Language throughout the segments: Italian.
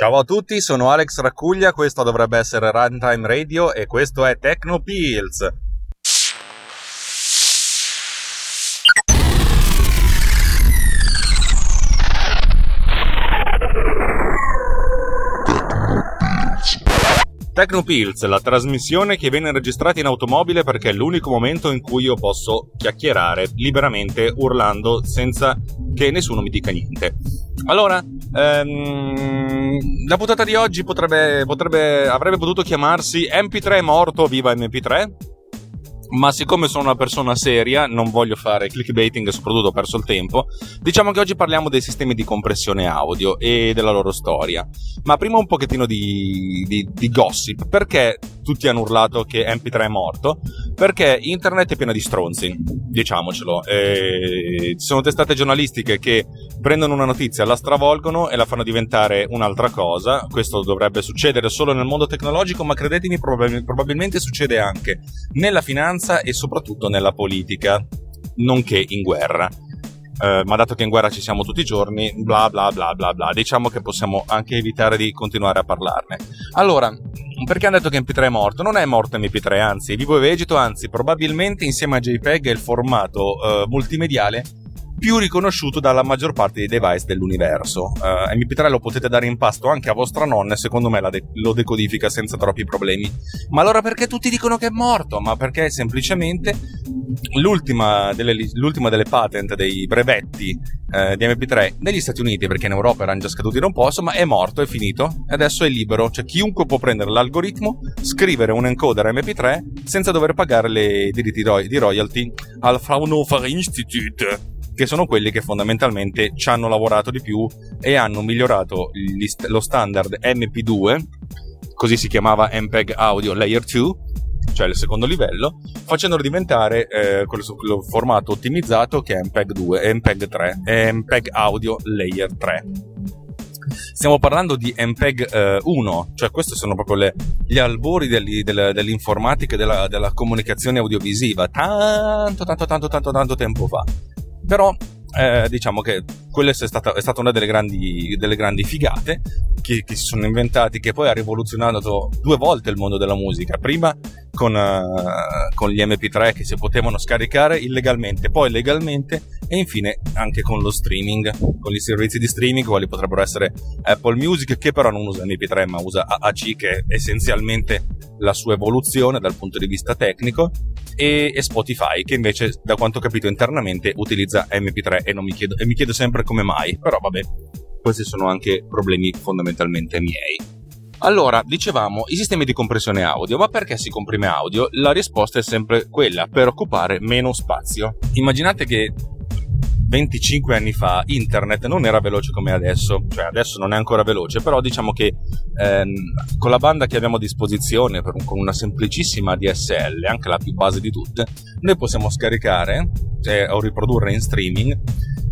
Ciao a tutti, sono Alex Raccuglia, questo dovrebbe essere Runtime Radio e questo è Techno Pills. Tecnopills, la trasmissione che viene registrata in automobile perché è l'unico momento in cui io posso chiacchierare liberamente, urlando, senza che nessuno mi dica niente. Allora, ehm, la puntata di oggi potrebbe, potrebbe, avrebbe potuto chiamarsi MP3 morto, viva MP3 ma siccome sono una persona seria, non voglio fare clickbaiting, soprattutto ho perso il tempo, diciamo che oggi parliamo dei sistemi di compressione audio e della loro storia. Ma prima un pochettino di, di, di gossip, perché tutti hanno urlato che MP3 è morto? Perché internet è pieno di stronzi, diciamocelo. E ci sono testate giornalistiche che prendono una notizia, la stravolgono e la fanno diventare un'altra cosa. Questo dovrebbe succedere solo nel mondo tecnologico, ma credetemi, probabilmente succede anche nella finanza finanza e soprattutto nella politica, nonché in guerra. Uh, ma dato che in guerra ci siamo tutti i giorni, bla bla bla bla bla, diciamo che possiamo anche evitare di continuare a parlarne. Allora, perché hanno detto che MP3 è morto? Non è morto MP3, anzi, vivo e vegeto, anzi, probabilmente insieme a JPEG è il formato uh, multimediale più riconosciuto dalla maggior parte dei device dell'universo. Uh, MP3 lo potete dare in pasto anche a vostra nonna e secondo me de- lo decodifica senza troppi problemi. Ma allora perché tutti dicono che è morto? Ma perché semplicemente l'ultima delle, l'ultima delle patent dei brevetti eh, di MP3 negli Stati Uniti, perché in Europa erano già scaduti da un po', insomma è morto, è finito adesso è libero. Cioè chiunque può prendere l'algoritmo, scrivere un encoder MP3 senza dover pagare i diritti di royalty al Fraunhofer Institute che sono quelli che fondamentalmente ci hanno lavorato di più e hanno migliorato lo standard MP2, così si chiamava MPEG Audio Layer 2, cioè il secondo livello, facendolo diventare eh, quello, formato ottimizzato che è MPEG 2 MPEG 3 e MPEG Audio Layer 3. Stiamo parlando di MPEG eh, 1, cioè questi sono proprio le, gli albori degli, delle, dell'informatica e della, della comunicazione audiovisiva, tanto, tanto, tanto, tanto, tanto tempo fa. Però eh, diciamo che quella è stata, è stata una delle grandi, delle grandi figate che, che, si sono inventati, che poi ha rivoluzionato due volte il mondo della musica. Prima con, uh, con, gli MP3 che si potevano scaricare illegalmente, poi legalmente e infine anche con lo streaming, con i servizi di streaming quali potrebbero essere Apple Music che però non usa MP3 ma usa AAC che è essenzialmente la sua evoluzione dal punto di vista tecnico e, e Spotify che invece da quanto ho capito internamente utilizza MP3 e, mi chiedo, e mi chiedo sempre come mai, però vabbè, questi sono anche problemi fondamentalmente miei. Allora, dicevamo, i sistemi di compressione audio, ma perché si comprime audio? La risposta è sempre quella, per occupare meno spazio. Immaginate che 25 anni fa internet non era veloce come adesso, cioè adesso non è ancora veloce, però diciamo che ehm, con la banda che abbiamo a disposizione, un, con una semplicissima DSL, anche la più base di tutte, noi possiamo scaricare eh, o riprodurre in streaming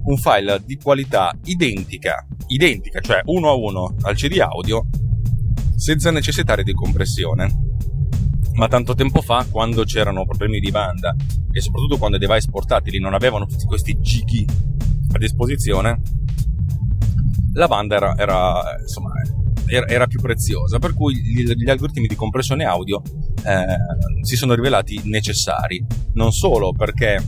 un file di qualità identica, identica, cioè uno a uno al CD audio senza necessitare di compressione. Ma tanto tempo fa, quando c'erano problemi di banda e soprattutto quando i device portatili non avevano tutti questi gighi a disposizione, la banda era, era, insomma, era, era, più preziosa, per cui gli, gli algoritmi di compressione audio eh, si sono rivelati necessari. Non solo perché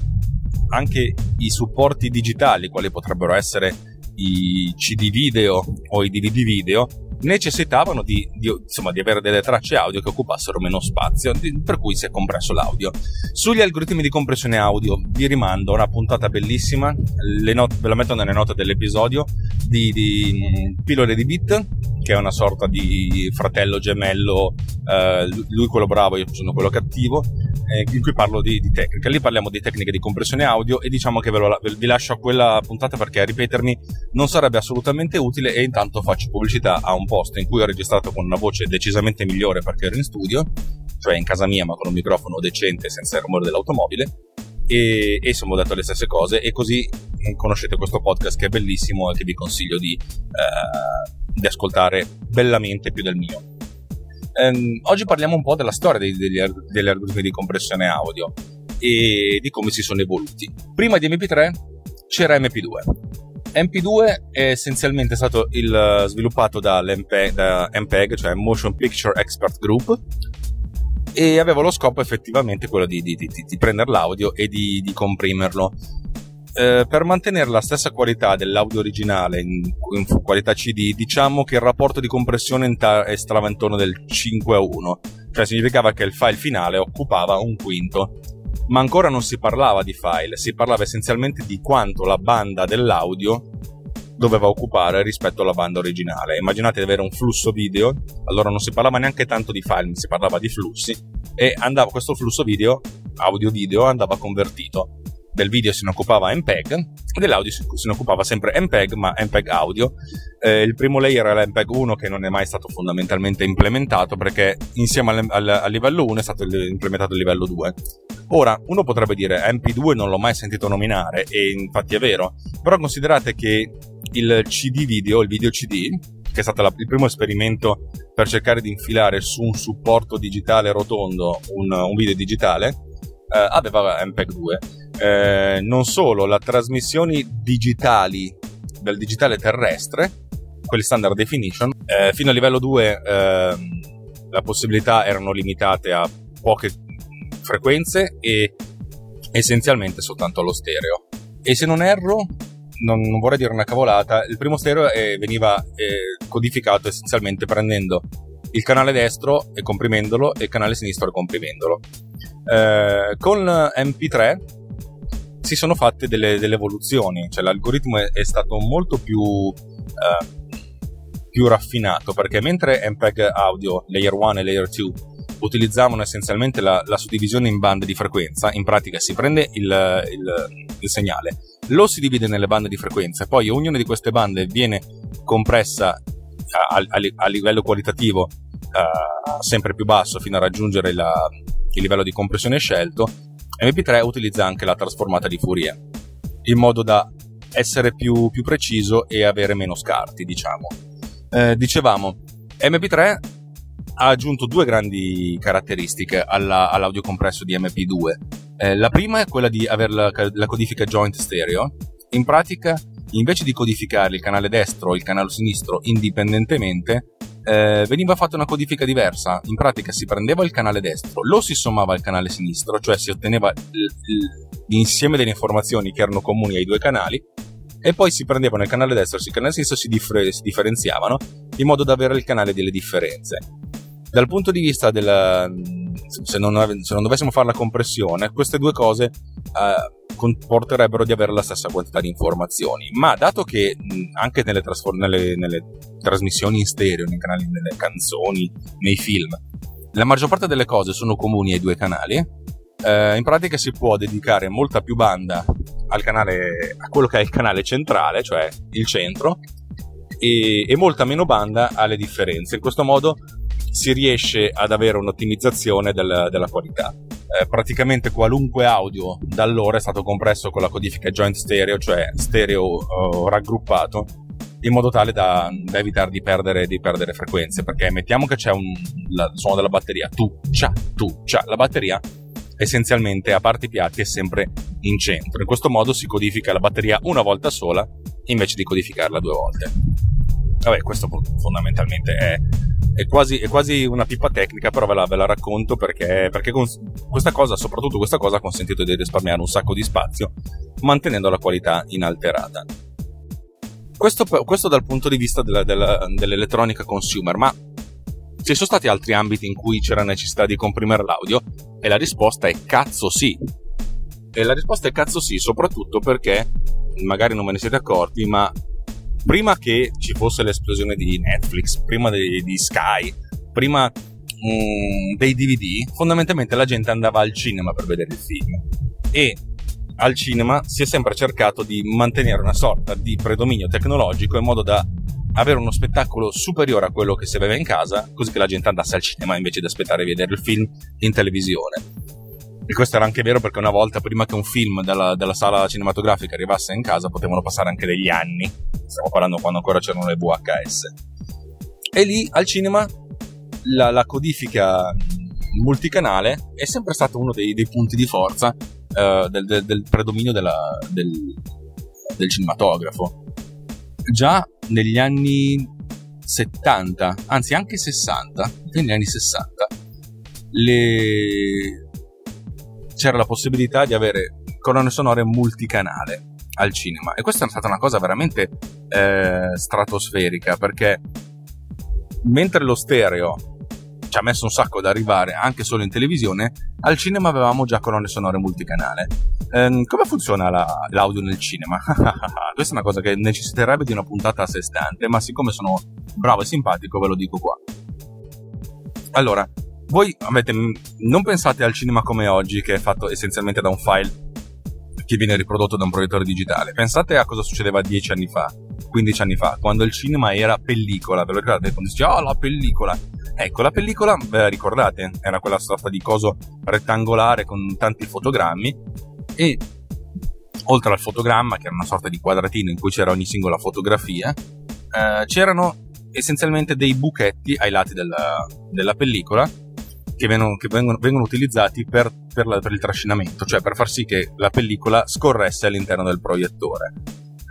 anche i supporti digitali, quali potrebbero essere i CD video o i DVD video, necessitavano di, di, insomma, di, avere delle tracce audio che occupassero meno spazio, per cui si è compresso l'audio. Sugli algoritmi di compressione audio vi rimando una puntata bellissima, note, ve la metto nelle note dell'episodio, di, di Pillole di Bit, che è una sorta di fratello gemello, eh, lui quello bravo, io sono quello cattivo, eh, in cui parlo di, di, tecnica. Lì parliamo di tecniche di compressione audio e diciamo che ve lo, vi lascio a quella puntata perché a ripetermi non sarebbe assolutamente utile e intanto faccio pubblicità a un post in cui ho registrato con una voce decisamente migliore perché ero in studio, cioè in casa mia ma con un microfono decente senza il rumore dell'automobile e, e insomma ho detto le stesse cose e così conoscete questo podcast che è bellissimo e che vi consiglio di, eh, di ascoltare bellamente più del mio. Um, oggi parliamo un po' della storia degli, degli, degli algoritmi di compressione audio e di come si sono evoluti. Prima di MP3 c'era MP2. MP2 è essenzialmente stato il, sviluppato da MPEG, cioè Motion Picture Expert Group, e aveva lo scopo effettivamente quello di, di, di, di prendere l'audio e di, comprimerlo. Eh, per mantenere la stessa qualità dell'audio originale in, in, qualità CD, diciamo che il rapporto di compressione stava intorno del 5 a 1, cioè significava che il file finale occupava un quinto. Ma ancora non si parlava di file, si parlava essenzialmente di quanto la banda dell'audio doveva occupare rispetto alla banda originale. Immaginate di avere un flusso video, allora non si parlava neanche tanto di file, si parlava di flussi e andava, questo flusso video, audio-video, andava convertito. Del video se ne occupava MPEG dell'audio se ne occupava sempre MPEG, ma MPEG audio. Eh, il primo layer era l'MPEG 1 che non è mai stato fondamentalmente implementato perché insieme al, al, al livello 1 è stato implementato il livello 2. Ora, uno potrebbe dire MP2 non l'ho mai sentito nominare e infatti è vero, però considerate che il CD video, il video CD, che è stato la, il primo esperimento per cercare di infilare su un supporto digitale rotondo un, un video digitale, eh, aveva MPEG 2. Eh, non solo, le trasmissioni digitali del digitale terrestre, quelli standard definition, eh, fino a livello 2 ehm, la possibilità erano limitate a poche frequenze e essenzialmente soltanto allo stereo. E se non erro, non, non, vorrei dire una cavolata, il primo stereo eh, veniva eh, codificato essenzialmente prendendo il canale destro e comprimendolo e il canale sinistro e comprimendolo. Eh, con MP3 si sono fatte delle, delle evoluzioni, cioè l'algoritmo è, è stato molto più, eh, più raffinato perché mentre MPEG audio layer 1 e layer 2 utilizzavano essenzialmente la, la, suddivisione in bande di frequenza, in pratica si prende il, il, il segnale, lo si divide nelle bande di frequenza, poi ognuna di queste bande viene compressa a, a, a livello qualitativo uh, sempre più basso fino a raggiungere la, il livello di compressione scelto. MP3 utilizza anche la trasformata di Fourier in modo da essere più, più preciso e avere meno scarti, diciamo. Eh, dicevamo, MP3 ha aggiunto due grandi caratteristiche alla, all'audio compresso di MP2 eh, la prima è quella di avere la, la, codifica joint stereo. In pratica, invece di codificare il canale destro o il canale sinistro indipendentemente, eh, veniva fatta una codifica diversa. In pratica si prendeva il canale destro, lo si sommava al canale sinistro, cioè si otteneva l'insieme delle informazioni che erano comuni ai due canali, e poi si prendevano il canale destro e il canale sinistro si, differ- si differenziavano in modo da avere il canale delle differenze. Dal punto di vista della, se non, se non dovessimo fare la compressione, queste due cose eh, comporterebbero di avere la stessa quantità di informazioni. Ma dato che anche nelle, trasform- nelle, nelle, trasmissioni in stereo, nei canali, nelle canzoni, nei film, la maggior parte delle cose sono comuni ai due canali, eh, in pratica si può dedicare molta più banda al canale, a quello che è il canale centrale, cioè il centro, e, e molta meno banda alle differenze. In questo modo si riesce ad avere un'ottimizzazione del, della qualità. Eh, praticamente qualunque audio da allora è stato compresso con la codifica joint stereo, cioè stereo uh, raggruppato, in modo tale da, da evitare di perdere, di perdere, frequenze. Perché mettiamo che c'è un, la, suono della batteria, tu, cia, tu, cia, la batteria essenzialmente a parti piatti è sempre in centro. In questo modo si codifica la batteria una volta sola invece di codificarla due volte. Vabbè, questo fondamentalmente è è quasi, è quasi, una pippa tecnica, però ve la, ve la racconto perché, perché cons- questa cosa, soprattutto questa cosa, ha consentito di risparmiare un sacco di spazio, mantenendo la qualità inalterata. Questo, questo dal punto di vista della, della, dell'elettronica consumer, ma ci sono stati altri ambiti in cui c'era necessità di comprimere l'audio? E la risposta è cazzo sì. E la risposta è cazzo sì, soprattutto perché, magari non ve ne siete accorti, ma prima che ci fosse l'esplosione di Netflix, prima di, di Sky, prima mm, dei DVD, fondamentalmente la gente andava al cinema per vedere il film. E al cinema si è sempre cercato di mantenere una sorta di predominio tecnologico in modo da avere uno spettacolo superiore a quello che si aveva in casa, così che la gente andasse al cinema invece di aspettare di vedere il film in televisione. E questo era anche vero perché una volta, prima che un film dalla, dalla sala cinematografica arrivasse in casa, potevano passare anche degli anni. Stiamo parlando quando ancora c'erano le VHS. E lì al cinema la, la codifica multicanale è sempre stato uno dei, dei punti di forza uh, del, del, del, predominio della, del, del cinematografo. Già negli anni 70, anzi anche 60, negli anni 60, le... c'era la possibilità di avere colonne sonore multicanale al cinema e questa è stata una cosa veramente eh, stratosferica perché mentre lo stereo ci ha messo un sacco ad arrivare anche solo in televisione, al cinema avevamo già colonne sonore multicanale. Ehm, come funziona la, l'audio nel cinema? Questa è una cosa che necessiterebbe di una puntata a sé stante, ma siccome sono bravo e simpatico ve lo dico qua. Allora, voi avete, non pensate al cinema come oggi, che è fatto essenzialmente da un file che viene riprodotto da un proiettore digitale. Pensate a cosa succedeva dieci anni fa, 15 anni fa, quando il cinema era pellicola. Ve lo ricordate? Quando si diceva, oh, la pellicola. Ecco, la pellicola, beh, ricordate, era quella sorta di coso rettangolare con tanti fotogrammi e oltre al fotogramma, che era una sorta di quadratino in cui c'era ogni singola fotografia, eh, c'erano essenzialmente dei buchetti ai lati della, della pellicola che, vengono, che vengono, vengono, utilizzati per, per, la, per, il trascinamento, cioè per far sì che la pellicola scorresse all'interno del proiettore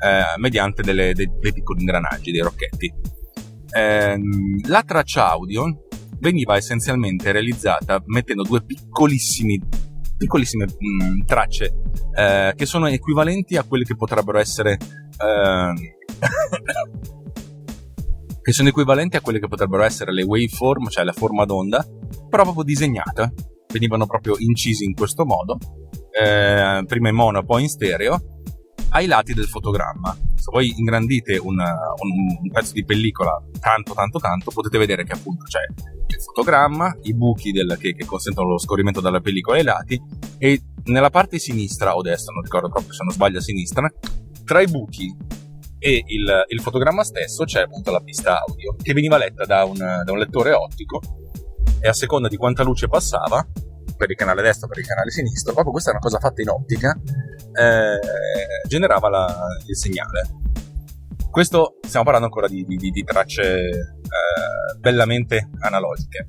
eh, mediante delle, dei, dei piccoli ingranaggi, dei rocchetti. Eh, la traccia audio veniva essenzialmente realizzata mettendo due piccolissime mh, mm, tracce eh, che sono equivalenti a quelle che potrebbero essere eh, che sono equivalenti a quelle che potrebbero essere le waveform, cioè la forma d'onda, però proprio disegnate. Venivano proprio incisi in questo modo, eh, prima in mono, poi in stereo, ai lati del fotogramma. Se voi ingrandite una, un, un, pezzo di pellicola tanto, tanto, tanto, potete vedere che appunto c'è il fotogramma, i buchi del, che, che, consentono lo scorrimento della pellicola ai lati e nella parte sinistra o destra, non ricordo proprio se non sbaglio a sinistra, tra i buchi e il, il fotogramma stesso c'è appunto la pista audio che veniva letta da un, da un lettore ottico e a seconda di quanta luce passava per il canale destro, per il canale sinistro, proprio questa è una cosa fatta in ottica, eh, generava la, il segnale. Questo stiamo parlando ancora di, di, di tracce eh, bellamente analogiche.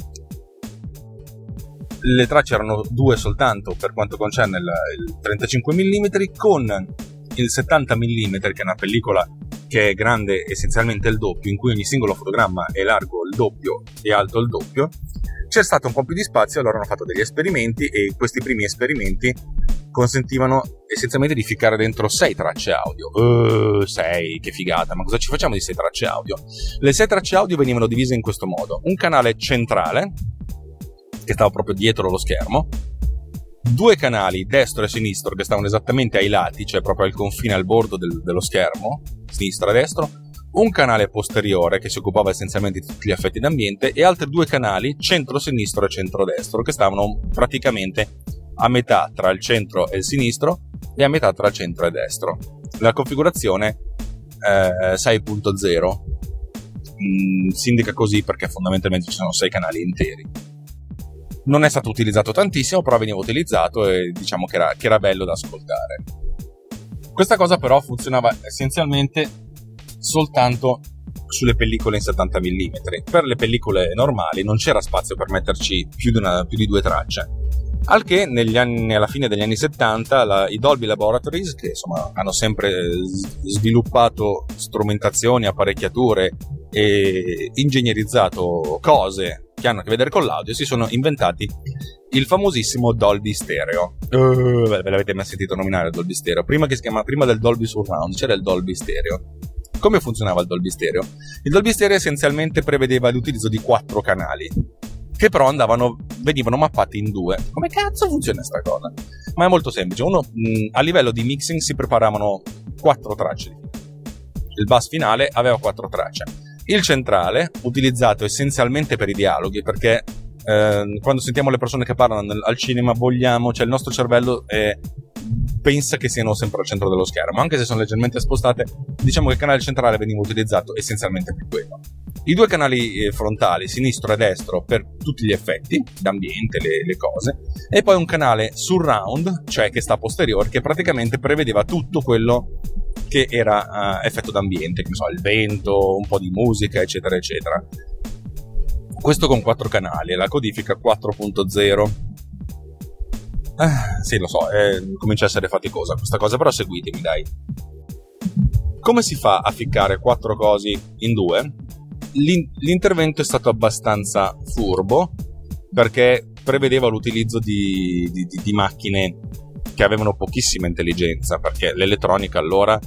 Le tracce erano due soltanto per quanto concerne il, il 35 mm con il 70 mm che è una pellicola che è grande essenzialmente il doppio, in cui ogni singolo fotogramma è largo il doppio e alto il doppio, c'è stato un po' più di spazio, allora hanno fatto degli esperimenti e questi primi esperimenti consentivano essenzialmente di ficcare dentro sei tracce audio. Uh, sei, che figata, ma cosa ci facciamo di sei tracce audio? Le sei tracce audio venivano divise in questo modo: un canale centrale, che stava proprio dietro lo schermo, due canali, destro e sinistro, che stavano esattamente ai lati, cioè proprio al confine, al bordo del, dello schermo, sinistra e destro, un canale posteriore che si occupava essenzialmente di tutti gli effetti d'ambiente e altri due canali centro-sinistro e centro-destro che stavano praticamente a metà tra il centro e il sinistro e a metà tra il centro e destro. La configurazione eh, 6.0 mm, si indica così perché fondamentalmente ci sono sei canali interi. Non è stato utilizzato tantissimo, però veniva utilizzato e diciamo che era, che era bello da ascoltare. Questa cosa però funzionava essenzialmente soltanto sulle pellicole in 70 mm. Per le pellicole normali non c'era spazio per metterci più di, una, più di due tracce. Al che anni, alla fine degli anni 70 la, i Dolby Laboratories, che insomma hanno sempre sviluppato strumentazioni, apparecchiature e ingegnerizzato cose che hanno a che vedere con l'audio, si sono inventati il famosissimo Dolby Stereo. Uh, ve l'avete mai sentito nominare il Dolby Stereo? Prima, chiama, prima del Dolby Surround c'era il Dolby Stereo come funzionava il Dolby Stereo? Il Dolby Stereo essenzialmente prevedeva l'utilizzo di quattro canali, che però andavano, venivano mappati in due. Come cazzo funziona questa cosa? Ma è molto semplice. Uno, mh, a livello di mixing si preparavano quattro tracce. Il bus finale aveva quattro tracce. Il centrale, utilizzato essenzialmente per i dialoghi, perché eh, quando sentiamo le persone che parlano al cinema vogliamo, cioè il nostro cervello è, pensa che siano sempre al centro dello schermo, anche se sono leggermente spostate, diciamo che il canale centrale veniva utilizzato essenzialmente per quello. I due canali eh, frontali, sinistro e destro, per tutti gli effetti, d'ambiente, le, le cose, e poi un canale surround, cioè che sta a posteriore, che praticamente prevedeva tutto quello che era uh, effetto d'ambiente, che so, il vento, un po' di musica, eccetera, eccetera. Questo con quattro canali, la codifica 4.0. Ah, sì, lo so, eh, comincia a essere faticosa questa cosa, però seguitemi, dai. Come si fa a ficcare quattro cosi in due? L'in- l'intervento è stato abbastanza furbo perché prevedeva l'utilizzo di, di, di, di macchine che avevano pochissima intelligenza, perché l'elettronica allora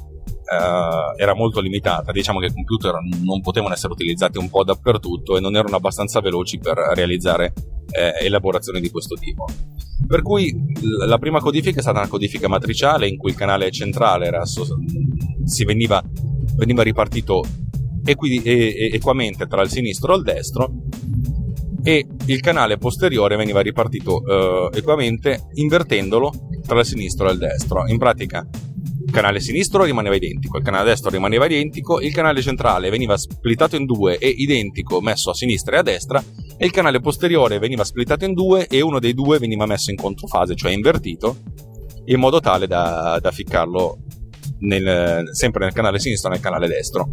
Uh, era molto limitata. Diciamo che i computer non potevano essere utilizzati un po' dappertutto e non erano abbastanza veloci per realizzare eh, elaborazioni di questo tipo. Per cui la prima codifica è stata una codifica matriciale in cui il canale centrale era, si veniva, veniva ripartito equi, equamente tra il sinistro e il destro e il canale posteriore veniva ripartito uh, equamente invertendolo tra il sinistro e il destro. In pratica il canale sinistro rimaneva identico, il canale destro rimaneva identico, il canale centrale veniva splittato in due e identico messo a sinistra e a destra e il canale posteriore veniva splittato in due e uno dei due veniva messo in controfase, cioè invertito, in modo tale da, da ficcarlo nel, sempre nel canale sinistro e nel canale destro.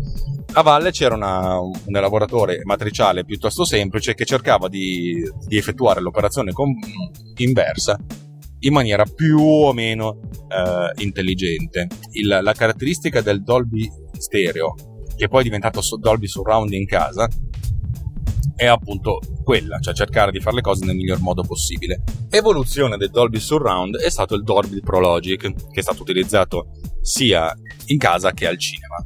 A valle c'era una, un elaboratore matriciale piuttosto semplice che cercava di, di effettuare l'operazione con, inversa in maniera più o meno eh, intelligente. Il, la caratteristica del Dolby stereo, che poi è diventato Dolby Surround in casa, è appunto quella, cioè cercare di fare le cose nel miglior modo possibile. Evoluzione del Dolby Surround è stato il Dolby Pro Logic, che è stato utilizzato sia in casa che al cinema.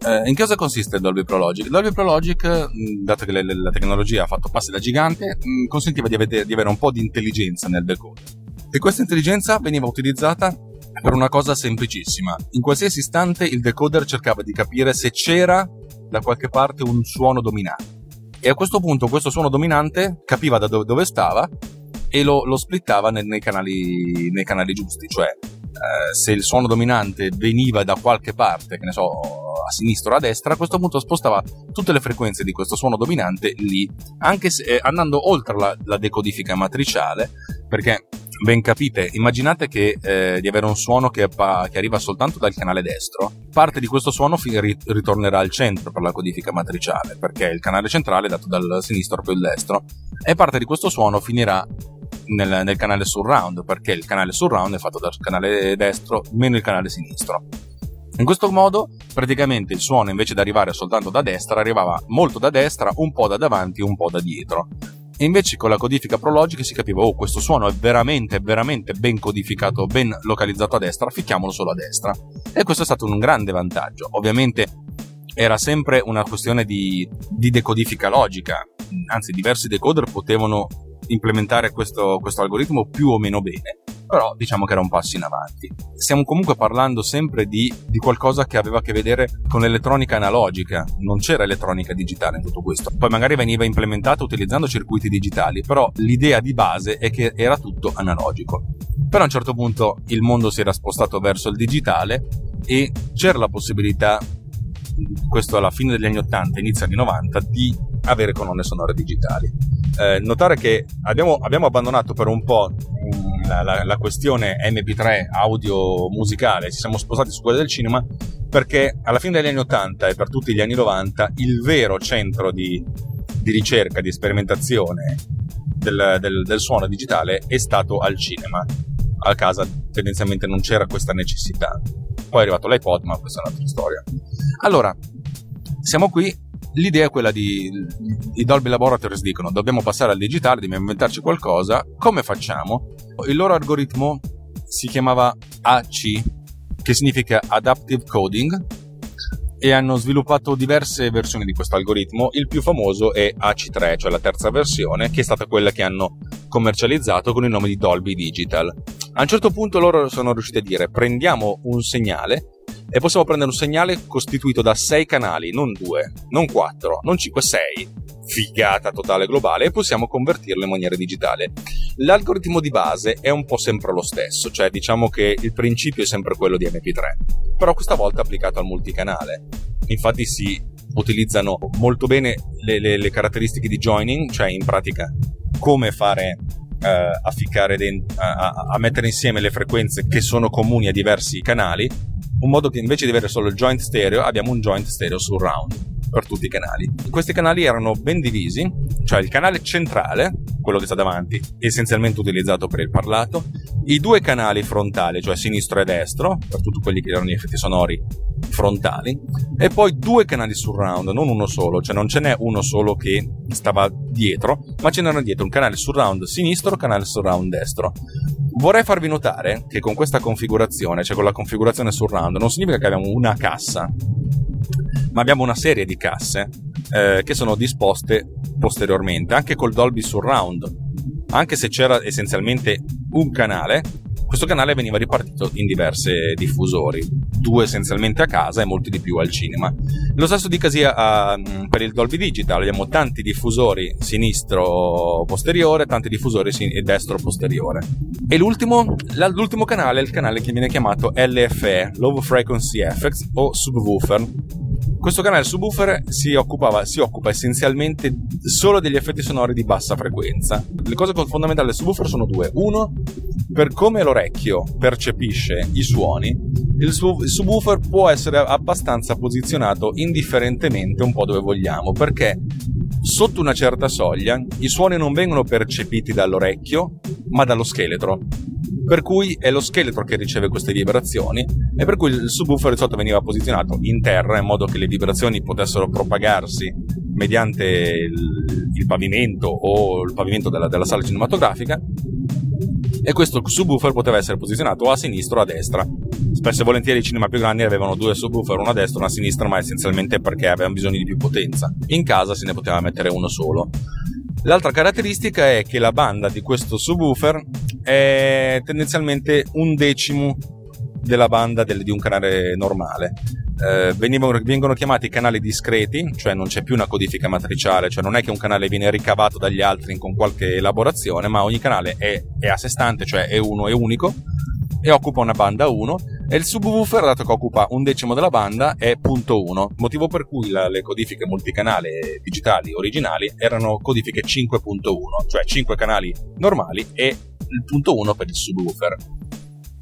Eh, in cosa consiste il Dolby Pro Logic? Il Dolby Pro Logic, mh, dato che le, la tecnologia ha fatto passi da gigante, consentiva di avere, di avere un po' di intelligenza nel decoder. E questa intelligenza veniva utilizzata per una cosa semplicissima. In qualsiasi istante il decoder cercava di capire se c'era da qualche parte un suono dominante. E a questo punto questo suono dominante capiva da dove, dove stava e lo, lo splittava nei, nei, canali, nei, canali, giusti, cioè eh, se il suono dominante veniva da qualche parte, che ne so, a sinistra o a destra, a questo punto spostava tutte le frequenze di questo suono dominante lì, anche se, eh, andando oltre la, la decodifica matriciale, perché ben capite, immaginate che eh, di avere un suono che, che, arriva soltanto dal canale destro, parte di questo suono fi- ritornerà al centro per la codifica matriciale, perché il canale centrale è dato dal sinistro poi il destro, e parte di questo suono finirà nel, nel canale surround, perché il canale surround è fatto dal canale destro meno il canale sinistro. In questo modo, praticamente il suono invece di arrivare soltanto da destra, arrivava molto da destra, un po' da davanti, un po' da dietro. E invece con la codifica Prologic si capiva, oh, questo suono è veramente, veramente ben codificato, ben localizzato a destra, ficchiamolo solo a destra. E questo è stato un grande vantaggio. Ovviamente era sempre una questione di, di decodifica logica, anzi diversi decoder potevano implementare questo, questo algoritmo più o meno bene però diciamo che era un passo in avanti. Stiamo comunque parlando sempre di, di, qualcosa che aveva a che vedere con l'elettronica analogica, non c'era elettronica digitale in tutto questo. Poi magari veniva implementata utilizzando circuiti digitali, però l'idea di base è che era tutto analogico. Però a un certo punto il mondo si era spostato verso il digitale e c'era la possibilità, questo alla fine degli anni 80, inizio anni 90, di avere colonne sonore digitali. Eh, notare che abbiamo, abbiamo abbandonato per un po' la, la, la, questione MP3 audio musicale, ci siamo spostati su quella del cinema perché alla fine degli anni 80 e per tutti gli anni 90 il vero centro di, di ricerca, di sperimentazione del, del, del suono digitale è stato al cinema. A casa tendenzialmente non c'era questa necessità. Poi è arrivato l'iPod, ma questa è un'altra storia. Allora, siamo qui l'idea è quella di i Dolby Laboratories dicono dobbiamo passare al digitale, dobbiamo inventarci qualcosa, come facciamo? Il loro algoritmo si chiamava AC, che significa Adaptive Coding, e hanno sviluppato diverse versioni di questo algoritmo. Il più famoso è AC3, cioè la terza versione, che è stata quella che hanno commercializzato con il nome di Dolby Digital. A un certo punto loro sono riusciti a dire prendiamo un segnale e possiamo prendere un segnale costituito da 6 canali, non 2, non 4, non 5, 6, figata totale globale e possiamo convertirlo in maniera digitale. L'algoritmo di base è un po' sempre lo stesso, cioè diciamo che il principio è sempre quello di MP3, però questa volta applicato al multicanale. Infatti si utilizzano molto bene le, le, le caratteristiche di joining, cioè in pratica come fare a, ficcare dentro, a, a, mettere insieme le frequenze che sono comuni a diversi canali, un modo che invece di avere solo il joint stereo abbiamo un joint stereo surround per tutti i canali. Questi canali erano ben divisi, cioè il canale centrale, quello che sta davanti, essenzialmente utilizzato per il parlato, i due canali frontali, cioè sinistro e destro, per tutti quelli che erano gli effetti sonori frontali, e poi due canali surround, non uno solo, cioè non ce n'è uno solo che stava dietro, ma ce n'erano dietro un canale surround sinistro e un canale surround destro. Vorrei farvi notare che con questa configurazione, cioè con la configurazione surround, non significa che abbiamo una cassa ma abbiamo una serie di casse eh, che sono disposte posteriormente, anche col Dolby Surround. Anche se c'era essenzialmente un canale, questo canale veniva ripartito in diverse diffusori, due essenzialmente a casa e molti di più al cinema. Lo stesso dicasi a, mm, per il Dolby Digital, abbiamo tanti diffusori sinistro posteriore, tanti diffusori sin- destro posteriore. E l'ultimo, l'ultimo canale è il canale che viene chiamato LFE, Low Frequency Effects o Subwoofer, questo canale subwoofer si, occupava, si occupa essenzialmente solo degli effetti sonori di bassa frequenza. Le cose fondamentali del subwoofer sono due. Uno, per come l'orecchio percepisce i suoni, il, il subwoofer può essere abbastanza posizionato indifferentemente un po' dove vogliamo, perché sotto una certa soglia i suoni non vengono percepiti dall'orecchio, ma dallo scheletro per cui è lo scheletro che riceve queste vibrazioni e per cui il subwoofer di solito veniva posizionato in terra in modo che le vibrazioni potessero propagarsi mediante il, il pavimento o il pavimento della, della sala cinematografica e questo subwoofer poteva essere posizionato a sinistra o a destra. Spesso e volentieri i cinema più grandi avevano due subwoofer, uno a destra e uno a sinistra, ma essenzialmente perché avevano bisogno di più potenza. In casa se ne poteva mettere uno solo. L'altra caratteristica è che la banda di questo subwoofer è tendenzialmente un decimo della banda del, di un canale normale. Eh, venivano, vengono chiamati canali discreti, cioè non c'è più una codifica matriciale, cioè non è che un canale viene ricavato dagli altri con qualche elaborazione, ma ogni canale è, è a sé stante, cioè è uno e unico e occupa una banda 1 e il subwoofer, dato che occupa un decimo della banda, è punto 1, motivo per cui la, le codifiche multicanale digitali originali erano codifiche 5.1, cioè 5 canali normali e il punto 1 per il subwoofer.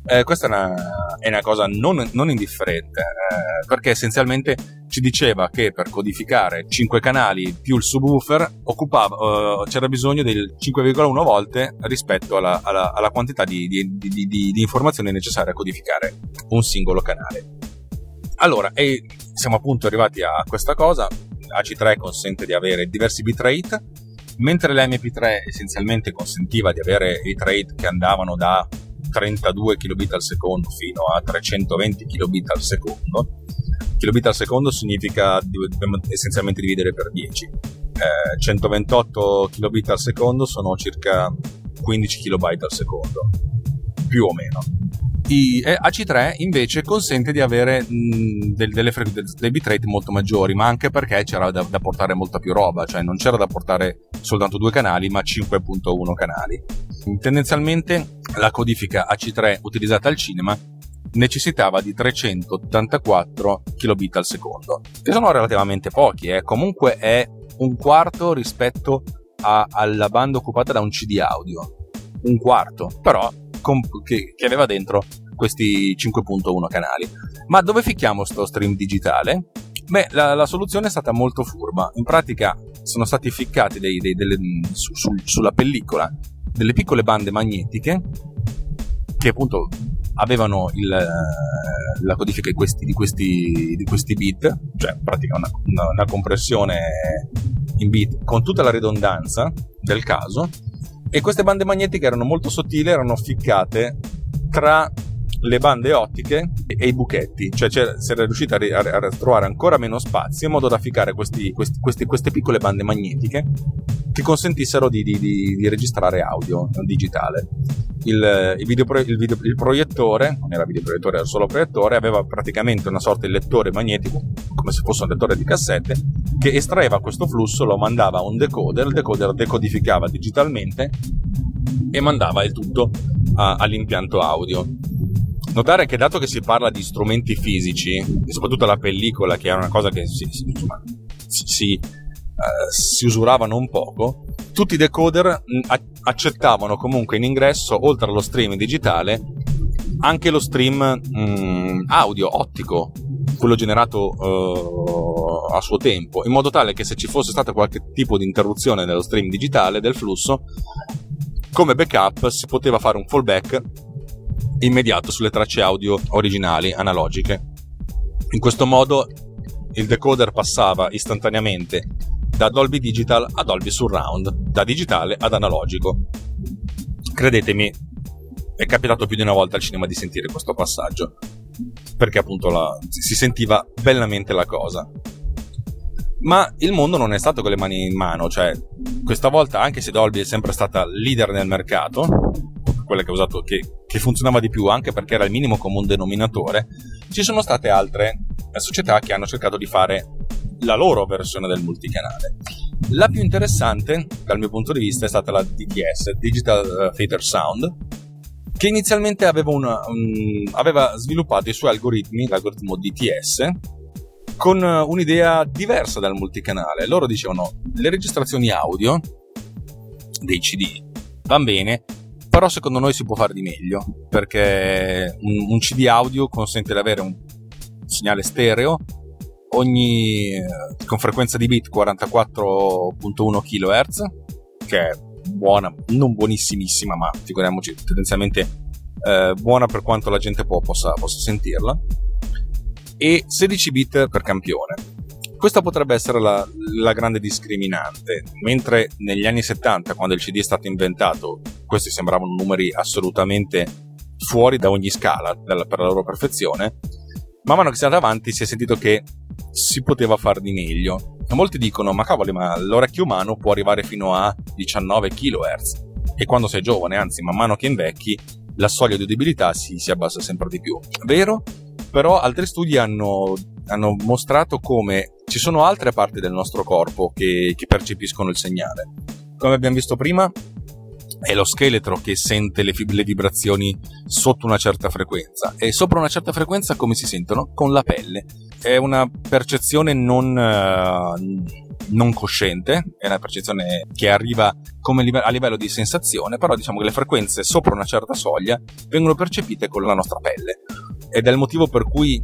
Eh, questa è una, è una, cosa non, non indifferente, eh, perché essenzialmente ci diceva che per codificare 5 canali più il subwoofer occupava, uh, c'era bisogno del 5,1 volte rispetto alla, alla, alla quantità di, di, di, di, informazioni necessarie a codificare un singolo canale. Allora, siamo appunto arrivati a questa cosa. AC3 consente di avere diversi bitrate, mentre l'MP3 essenzialmente consentiva di avere i bitrate che andavano da 32 kilobit al secondo fino a 320 kilobit al secondo. Kilobit al secondo significa dobbiamo essenzialmente dividere per 10. Eh, 128 kilobit al secondo sono circa 15 kilobyte al secondo, più o meno. I, eh, AC3 invece consente di avere del, delle fre- dei bitrate molto maggiori, ma anche perché c'era da, da, portare molta più roba, cioè non c'era da portare soltanto due canali, ma 5.1 canali. Tendenzialmente la codifica AC3 utilizzata al cinema necessitava di 384 kilobit al secondo, che sono relativamente pochi, eh. comunque è un quarto rispetto a, alla banda occupata da un CD audio. Un quarto, però comp- che, che aveva dentro questi 5.1 canali. Ma dove ficchiamo sto stream digitale? Beh, la, la, soluzione è stata molto furba. In pratica sono stati ficcati dei, dei, delle, su, su, sulla pellicola delle piccole bande magnetiche che appunto avevano il, la codifica di questi, di, questi, di questi, bit, cioè in pratica una, una, compressione in bit con tutta la ridondanza del caso e queste bande magnetiche erano molto sottili, erano ficcate tra le bande ottiche e i buchetti, cioè si era riusciti a, a, a, trovare ancora meno spazio in modo da ficcare questi, questi, queste piccole bande magnetiche che consentissero di, di, di, di registrare audio digitale. il, il, video, il, video, il proiettore, non era videoproiettore, era solo proiettore, aveva praticamente una sorta di lettore magnetico, come se fosse un lettore di cassette, che estraeva questo flusso, lo mandava a un decoder, il decoder decodificava digitalmente e mandava il tutto a, all'impianto audio. Notare che dato che si parla di strumenti fisici, e soprattutto la pellicola, che è una cosa che si, si, insomma, si, uh, si usurava non poco, tutti i decoder accettavano comunque in ingresso, oltre allo stream digitale, anche lo stream mh, mm, audio ottico, quello generato uh, a suo tempo, in modo tale che se ci fosse stata qualche tipo di interruzione nello stream digitale del flusso, come backup si poteva fare un fallback immediato sulle tracce audio originali analogiche. In questo modo il decoder passava istantaneamente da Dolby Digital a Dolby Surround, da digitale ad analogico. Credetemi, è capitato più di una volta al cinema di sentire questo passaggio, perché appunto la, si sentiva bellamente la cosa. Ma il mondo non è stato con le mani in mano, cioè questa volta anche se Dolby è sempre stata leader nel mercato, quella che, usato, che, che funzionava di più anche perché era il minimo comune denominatore, ci sono state altre società che hanno cercato di fare la loro versione del multicanale. La più interessante, dal mio punto di vista, è stata la DTS, Digital eh, Theater Sound, che inizialmente aveva, una, un, aveva sviluppato i suoi algoritmi, l'algoritmo DTS, con un'idea diversa dal multicanale. Loro dicevano le registrazioni audio dei CD van bene, però secondo noi si può fare di meglio, perché un, un CD audio consente di avere un segnale stereo ogni, con frequenza di bit 44.1 kHz, che è buona, non buonissimissima, ma figuriamoci, tendenzialmente eh, buona per quanto la gente può, possa, possa sentirla, e 16 bit per campione. Questa potrebbe essere la, la, grande discriminante, mentre negli anni 70, quando il CD è stato inventato, questi sembravano numeri assolutamente fuori da ogni scala per la loro perfezione, man mano che si è andato avanti si è sentito che si poteva far di meglio. Molti dicono, ma cavoli, ma l'orecchio umano può arrivare fino a 19 kHz. E quando sei giovane, anzi, man mano che invecchi, la soglia di udibilità si, si abbassa sempre di più. Vero? Però altri studi hanno, hanno, mostrato come ci sono altre parti del nostro corpo che, che percepiscono il segnale. Come abbiamo visto prima, è lo scheletro che sente le, fib- le, vibrazioni sotto una certa frequenza e sopra una certa frequenza come si sentono? Con la pelle. È una percezione non, uh, non cosciente, è una percezione che arriva live- a livello di sensazione, però diciamo che le frequenze sopra una certa soglia vengono percepite con la nostra pelle. Ed è il motivo per cui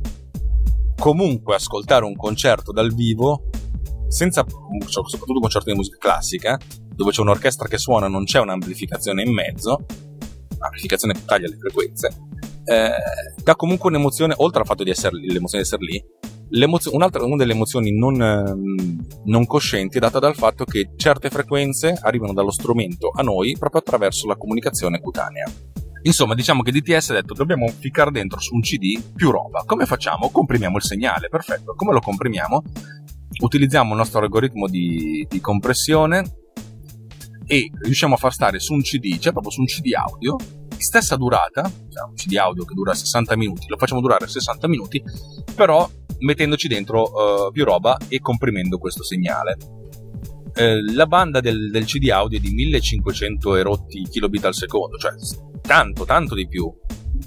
comunque ascoltare un concerto dal vivo senza soprattutto un concerto di musica classica dove c'è un'orchestra che suona non c'è un'amplificazione in mezzo, l'amplificazione taglia le frequenze, eh, dà comunque un'emozione, oltre al fatto di essere l'emozione di essere lì, un'altra, una delle emozioni non, ehm, non, coscienti è data dal fatto che certe frequenze arrivano dallo strumento a noi proprio attraverso la comunicazione cutanea. Insomma, diciamo che DTS ha detto dobbiamo ficcare dentro su un CD più roba. Come facciamo? Comprimiamo il segnale, perfetto. Come lo comprimiamo? Utilizziamo il nostro algoritmo di, di compressione e riusciamo a far stare su un CD, cioè proprio su un CD audio, stessa durata, cioè un CD audio che dura 60 minuti, lo facciamo durare 60 minuti, però mettendoci dentro uh, più roba e comprimendo questo segnale. Eh, la banda del, del, CD audio è di 1500 erotti kilobit al secondo, cioè tanto, tanto di più,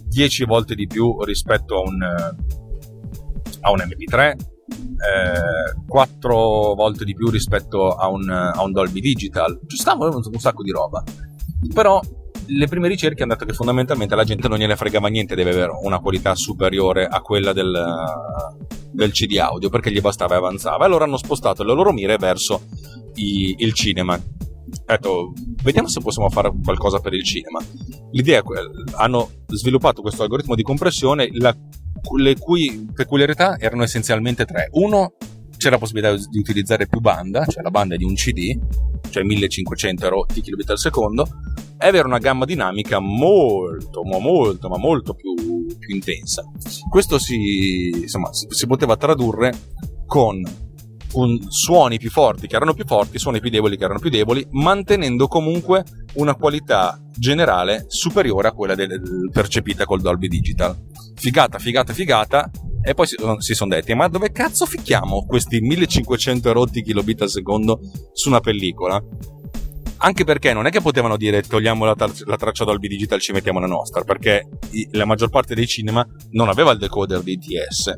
10 volte di più rispetto a un, a un MP3, eh, quattro volte di più rispetto a un, a un Dolby Digital. Ci stava un, un sacco di roba. Però le prime ricerche hanno detto che fondamentalmente la gente non gliene fregava niente, deve avere una qualità superiore a quella del, del CD audio perché gli bastava e avanzava. Allora hanno spostato le loro mire verso i, il cinema. Detto, vediamo se possiamo fare qualcosa per il cinema. L'idea è quella: hanno sviluppato questo algoritmo di compressione, la le cui peculiarità erano essenzialmente tre. Uno, c'era la possibilità di utilizzare più banda, cioè la banda di un CD, cioè 1500 rotti kilobit al secondo, e avere una gamma dinamica molto, ma molto, ma molto più, più intensa. Questo si, insomma, si poteva tradurre con un, suoni più forti che erano più forti, suoni più deboli che erano più deboli, mantenendo comunque una qualità generale superiore a quella del, del percepita col Dolby Digital. Figata, figata, figata. E poi si, si sono detti: Ma dove cazzo ficchiamo questi 1500 erotti kilobit al secondo su una pellicola? Anche perché non è che potevano dire togliamo la, tar- la traccia Dolby Digital e ci mettiamo la nostra, perché i- la maggior parte dei cinema non aveva il decoder di ITS.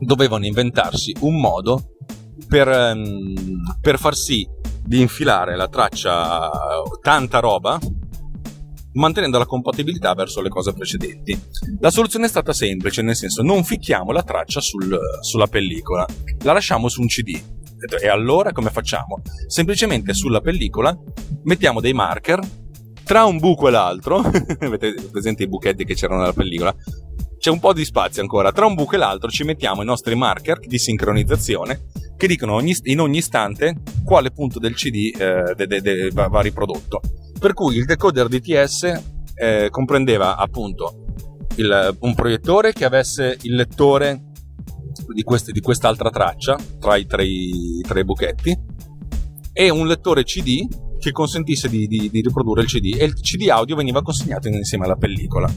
Dovevano inventarsi un modo per, um, per far sì di infilare la traccia tanta roba mantenendo la compatibilità verso le cose precedenti. La soluzione è stata semplice, nel senso non ficchiamo la traccia sul, sulla pellicola, la lasciamo su un CD. E allora come facciamo? Semplicemente sulla pellicola mettiamo dei marker tra un buco e l'altro, avete presente i buchetti che c'erano nella pellicola? C'è un po' di spazio ancora, tra un buco e l'altro ci mettiamo i nostri marker di sincronizzazione che dicono ogni, in ogni istante quale punto del CD eh, de, de, de, va, va, riprodotto. Per cui il decoder DTS eh, comprendeva appunto il, un proiettore che avesse il lettore di, queste, di quest'altra traccia tra i tre, tre buchetti e un lettore CD che consentisse di, di, di, riprodurre il CD e il CD audio veniva consegnato insieme alla pellicola.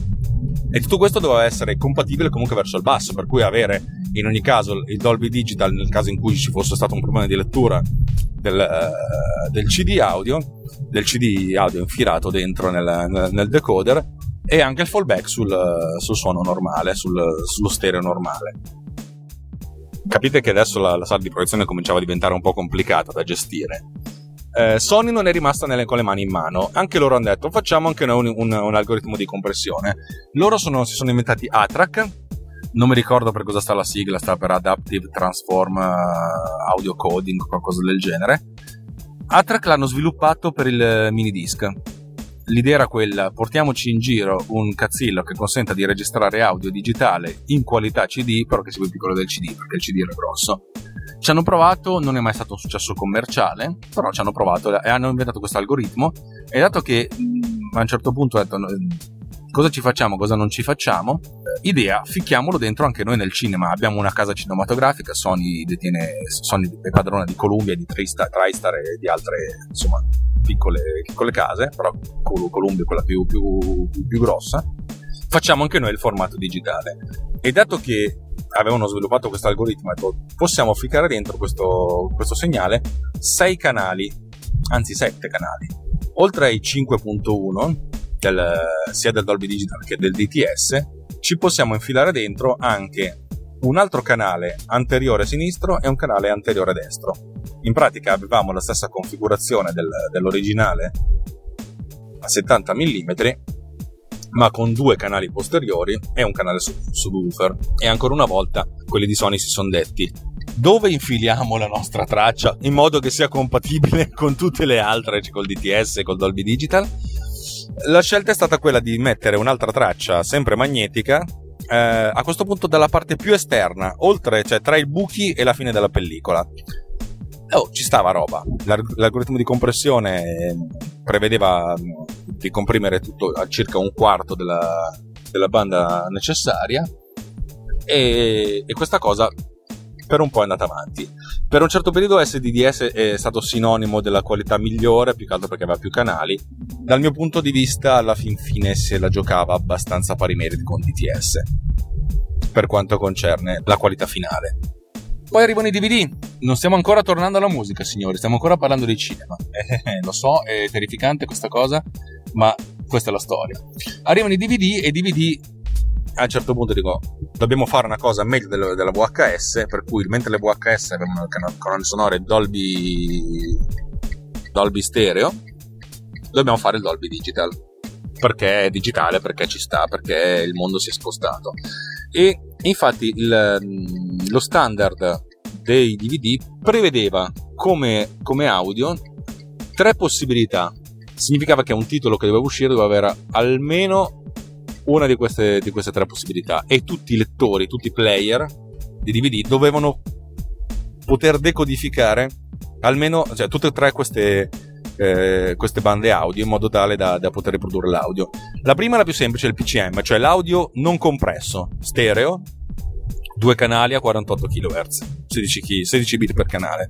E tutto questo doveva essere compatibile comunque verso il basso, per cui avere in ogni caso il Dolby Digital nel caso in cui ci fosse stato un problema di lettura del, uh, del CD audio, del CD audio infilato dentro nel, nel, nel decoder e anche il fallback sul, sul suono normale, sul, sullo stereo normale. Capite che adesso la, la sala di proiezione cominciava a diventare un po' complicata da gestire eh, Sony non è rimasta nelle, con le mani in mano. Anche loro hanno detto facciamo anche noi un, un, un algoritmo di compressione. Loro sono, si sono inventati ATRAC. Non mi ricordo per cosa sta la sigla, sta per Adaptive Transform uh, Audio Coding qualcosa del genere. ATRAC l'hanno sviluppato per il mini disc. L'idea era quella, portiamoci in giro un cazzillo che consenta di registrare audio digitale in qualità CD, però che sia più piccolo del CD, perché il CD era grosso ci hanno provato, non è mai stato un successo commerciale, però ci hanno provato e hanno inventato questo algoritmo e dato che a un certo punto ho detto cosa ci facciamo, cosa non ci facciamo, idea, ficchiamolo dentro anche noi nel cinema. Abbiamo una casa cinematografica, Sony detiene, Sony è padrona di Columbia, di TriStar, TriStar e di altre, insomma, piccole, piccole case, però Columbia è quella più, più, più grossa. Facciamo anche noi il formato digitale. E dato che avevano sviluppato questo algoritmo, ecco, possiamo ficcare dentro questo, questo segnale 6 canali, anzi 7 canali, oltre ai 5.1 del, sia del Dolby Digital che del DTS, ci possiamo infilare dentro anche un altro canale anteriore sinistro e un canale anteriore destro. In pratica avevamo la stessa configurazione del, dell'originale a 70 mm ma con due canali posteriori e un canale subwoofer. E ancora una volta quelli di Sony si sono detti dove infiliamo la nostra traccia in modo che sia compatibile con tutte le altre, col DTS e col Dolby Digital. La scelta è stata quella di mettere un'altra traccia sempre magnetica eh, a questo punto dalla parte più esterna, oltre, cioè tra i buchi e la fine della pellicola. Oh, ci stava roba. L'algoritmo di compressione prevedeva di comprimere tutto a circa un quarto della, della banda necessaria e, e, questa cosa per un po' è andata avanti. Per un certo periodo SDDS è stato sinonimo della qualità migliore, più che altro perché aveva più canali. Dal mio punto di vista, alla fin fine se la giocava abbastanza pari meriti con DTS, per quanto concerne la qualità finale. Poi arrivano i DVD. Non stiamo ancora tornando alla musica, signori, stiamo ancora parlando di cinema. Eh, lo so, è terrificante questa cosa, ma questa è la storia. Arrivano i DVD e i DVD a un certo punto dico dobbiamo fare una cosa meglio della, della VHS per cui mentre le VHS avevano colonne sonore Dolby Dolby stereo dobbiamo fare il Dolby Digital perché è digitale, perché ci sta, perché il mondo si è spostato e infatti il, lo standard dei DVD prevedeva come, come audio tre possibilità. Significava che un titolo che doveva uscire doveva avere almeno una di queste, di queste tre possibilità. E tutti i lettori, tutti i player di DVD dovevano poter decodificare almeno cioè, tutte e tre queste, eh, queste bande audio in modo tale da, da, poter riprodurre l'audio. La prima è la più semplice, il PCM, cioè l'audio non compresso, stereo, due canali a 48 kHz. 16, 16 bit per canale.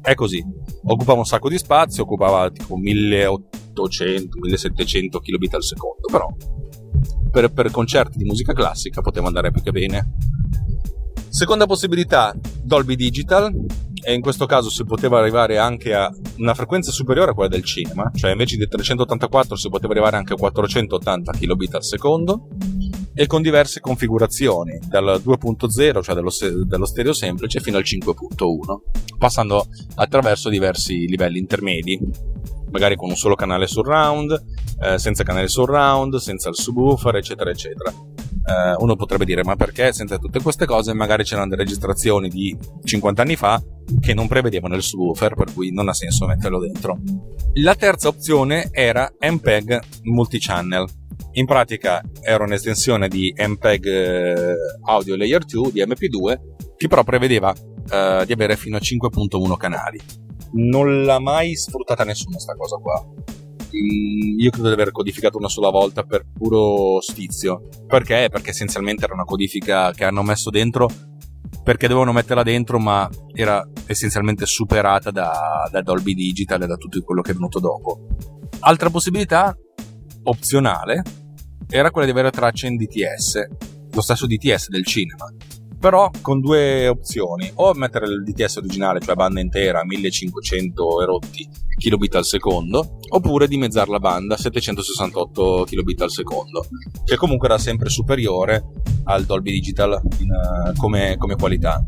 È così. Occupava un sacco di spazio, occupava tipo 1800-1700 kilobit al secondo, però per, per concerti di musica classica poteva andare più che bene. Seconda possibilità, Dolby Digital, e in questo caso si poteva arrivare anche a una frequenza superiore a quella del cinema, cioè invece di 384 si poteva arrivare anche a 480 kilobit al secondo e con diverse configurazioni, dal 2.0, cioè dello, dello stereo semplice, fino al 5.1, passando attraverso diversi livelli intermedi, magari con un solo canale surround, eh, senza canale surround, senza il subwoofer, eccetera, eccetera. Eh, uno potrebbe dire ma perché senza tutte queste cose magari c'erano delle registrazioni di 50 anni fa che non prevedevano il subwoofer per cui non ha senso metterlo dentro. La terza opzione era MPEG multichannel. In pratica era un'estensione di MPEG eh, Audio Layer 2 di MP2 che però prevedeva eh, di avere fino a 5.1 canali non l'ha mai sfruttata nessuno sta cosa qua io credo di aver codificato una sola volta per puro stizio. Perché? Perché essenzialmente era una codifica che hanno messo dentro perché dovevano metterla dentro, ma era essenzialmente superata da, da Dolby Digital e da tutto quello che è venuto dopo. Altra possibilità, opzionale, era quella di avere tracce in DTS, lo stesso DTS del cinema però con due opzioni. O mettere il DTS originale cioè banda intera 1500 erotti kilobit al secondo oppure dimezzare la banda 768 kilobit al secondo che comunque era sempre superiore al Dolby Digital in, uh, come, come qualità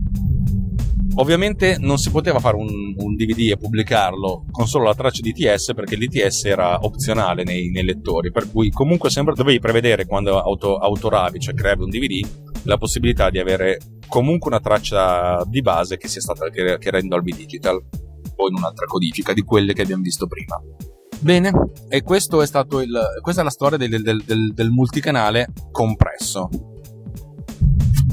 Ovviamente non si poteva fare un, un, DVD e pubblicarlo con solo la traccia DTS perché l'ITS era opzionale nei, nei, lettori, per cui comunque sempre dovevi prevedere quando auto, autoravi, cioè creavi un DVD, la possibilità di avere comunque una traccia di base che sia stata che, che era in Dolby Digital o in un'altra codifica di quelle che abbiamo visto prima. Bene, e questo è stato il, questa è la storia del, del, del, del multicanale compresso.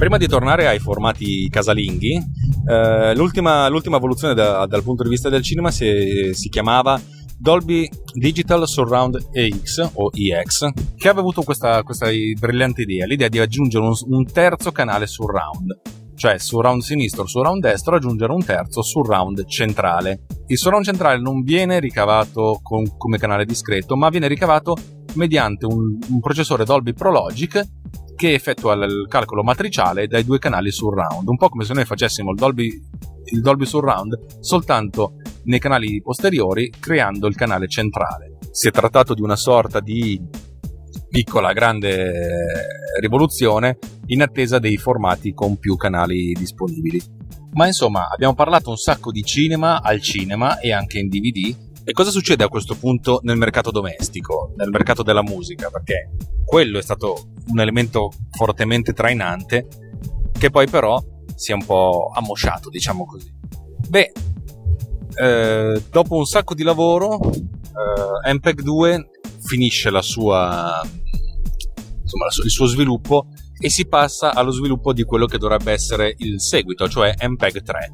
Prima di tornare ai formati casalinghi, eh, l'ultima, l'ultima, evoluzione da, dal punto di vista del cinema si, si, chiamava Dolby Digital Surround EX o EX, che aveva avuto questa, questa brillante idea, l'idea di aggiungere un, un terzo canale surround cioè surround sinistro, surround destro, aggiungere un terzo surround centrale. Il surround centrale non viene ricavato con, come canale discreto, ma viene ricavato mediante un, un processore Dolby Pro Logic che effettua il calcolo matriciale dai due canali surround, un po' come se noi facessimo il Dolby, il Dolby Surround soltanto nei canali posteriori creando il canale centrale. Si è trattato di una sorta di piccola grande rivoluzione in attesa dei formati con più canali disponibili. Ma insomma, abbiamo parlato un sacco di cinema al cinema e anche in DVD e cosa succede a questo punto nel mercato domestico, nel mercato della musica? Perché quello è stato un elemento fortemente trainante che poi però si è un po' ammosciato, diciamo così. Beh, eh, dopo un sacco di lavoro, eh, MPEG 2 finisce la sua, insomma, il suo sviluppo e si passa allo sviluppo di quello che dovrebbe essere il seguito, cioè MPEG 3.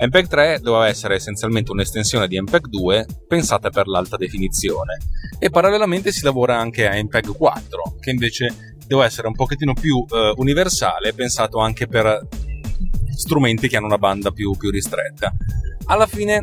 MPEG 3 doveva essere essenzialmente un'estensione di MPEG 2 pensata per l'alta definizione e parallelamente si lavora anche a MPEG 4 che invece deve essere un pochettino più eh, universale pensato anche per strumenti che hanno una banda più, più ristretta. Alla fine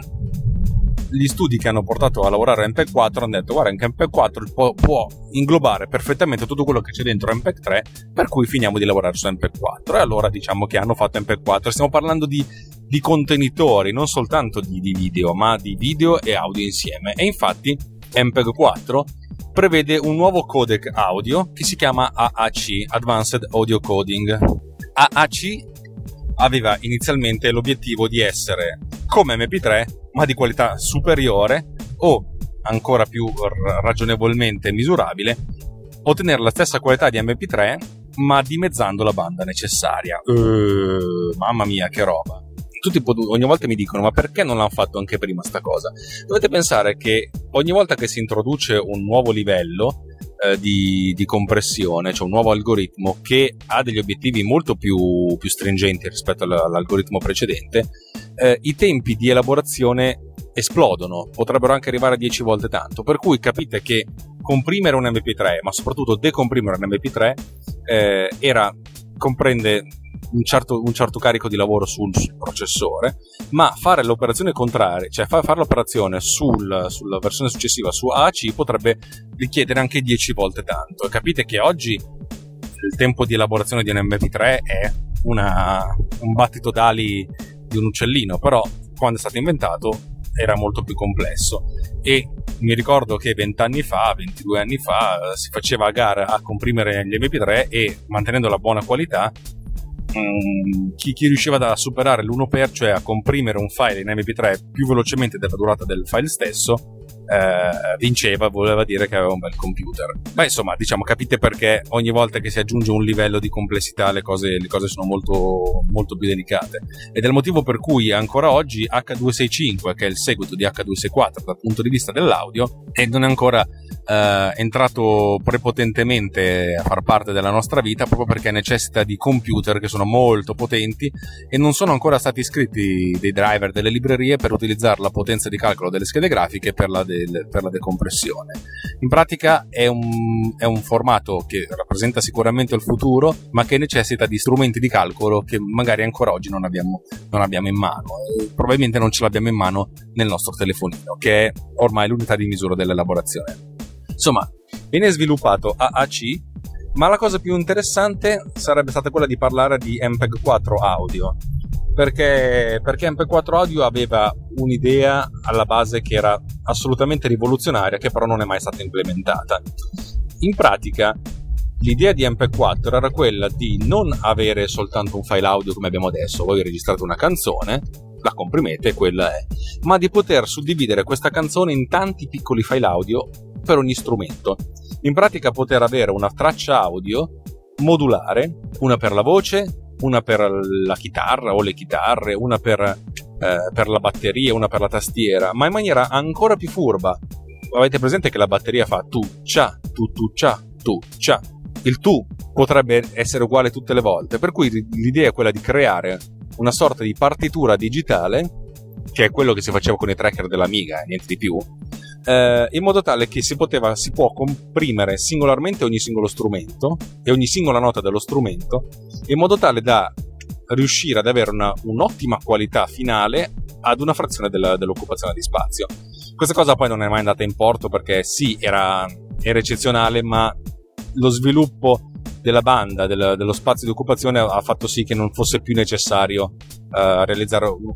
gli studi che hanno portato a lavorare MPEG 4 hanno detto guarda che MPEG 4 può, può, inglobare perfettamente tutto quello che c'è dentro MPEG 3 per cui finiamo di lavorare su MPEG 4 e allora diciamo che hanno fatto MPEG 4 stiamo parlando di, di contenitori non soltanto di, di video ma di video e audio insieme. E infatti MPEG 4 prevede un nuovo codec audio che si chiama AAC Advanced Audio Coding. AAC aveva inizialmente l'obiettivo di essere come MP3 ma di qualità superiore o, ancora più ragionevolmente misurabile, ottenere la stessa qualità di MP3 ma dimezzando la banda necessaria. Uh, mamma mia, che roba! Tutti ogni volta mi dicono: ma perché non l'hanno fatto anche prima sta cosa? Dovete pensare che ogni volta che si introduce un nuovo livello eh, di, di, compressione, cioè un nuovo algoritmo che ha degli obiettivi molto più, più stringenti rispetto all'algoritmo precedente, eh, i tempi di elaborazione esplodono, potrebbero anche arrivare a 10 volte tanto, per cui capite che comprimere un MP3, ma soprattutto decomprimere un MP3, eh, era, comprende un certo, un certo carico di lavoro sul, sul, processore, ma fare l'operazione contraria, cioè far, fare l'operazione sul, sulla versione successiva su AAC potrebbe richiedere anche 10 volte tanto. capite che oggi il tempo di elaborazione di un MP3 è una, un battito d'ali di un uccellino, però quando è stato inventato era molto più complesso. E mi ricordo che 20 anni fa, 22 anni fa, si faceva a gara a comprimere gli MP3 e mantenendo la buona qualità Mm, chi, chi, riusciva a superare l'1 cioè a comprimere un file in MP3 più velocemente della durata del file stesso, eh, vinceva, voleva dire che aveva un bel computer. Ma insomma, diciamo, capite perché ogni volta che si aggiunge un livello di complessità le cose, le cose sono molto, molto più delicate. Ed è il motivo per cui ancora oggi H265, che è il seguito di H264 dal punto di vista dell'audio, e non è ancora eh, entrato prepotentemente a far parte della nostra vita proprio perché necessita di computer che sono molto potenti e non sono ancora stati scritti dei driver delle librerie per utilizzare la potenza di calcolo delle schede grafiche per la, de- per la decompressione. In pratica è un, è un formato che rappresenta sicuramente il futuro, ma che necessita di strumenti di calcolo che magari ancora oggi non abbiamo, non abbiamo in mano. Probabilmente non ce l'abbiamo in mano nel nostro telefonino, che è ormai l'unità di misura dell'elaborazione. Insomma, viene sviluppato AAC, ma la cosa più interessante sarebbe stata quella di parlare di MPEG 4 audio. Perché, perché MP4 Audio aveva un'idea alla base che era assolutamente rivoluzionaria, che però non è mai stata implementata. In pratica, l'idea di MP4 era quella di non avere soltanto un file audio come abbiamo adesso, voi registrate una canzone, la comprimete e quella è, ma di poter suddividere questa canzone in tanti piccoli file audio per ogni strumento. In pratica poter avere una traccia audio modulare, una per la voce, una per la chitarra o le chitarre, una per, eh, per la batteria, una per la tastiera, ma in maniera ancora più furba. Avete presente che la batteria fa tu, cia, tu, tu, cia, tu, cia. Il tu potrebbe essere uguale tutte le volte, per cui l'idea è quella di creare una sorta di partitura digitale, che è quello che si faceva con i tracker dell'Amiga, niente di più, eh, in modo tale che si, poteva, si può comprimere singolarmente ogni singolo strumento e ogni singola nota dello strumento, in modo tale da riuscire ad avere una, un'ottima qualità finale ad una frazione della, dell'occupazione di spazio. Questa cosa poi non è mai andata in porto perché sì, era, era eccezionale, ma lo sviluppo della banda, del, dello spazio di occupazione ha fatto sì che non fosse più necessario uh, realizzare un,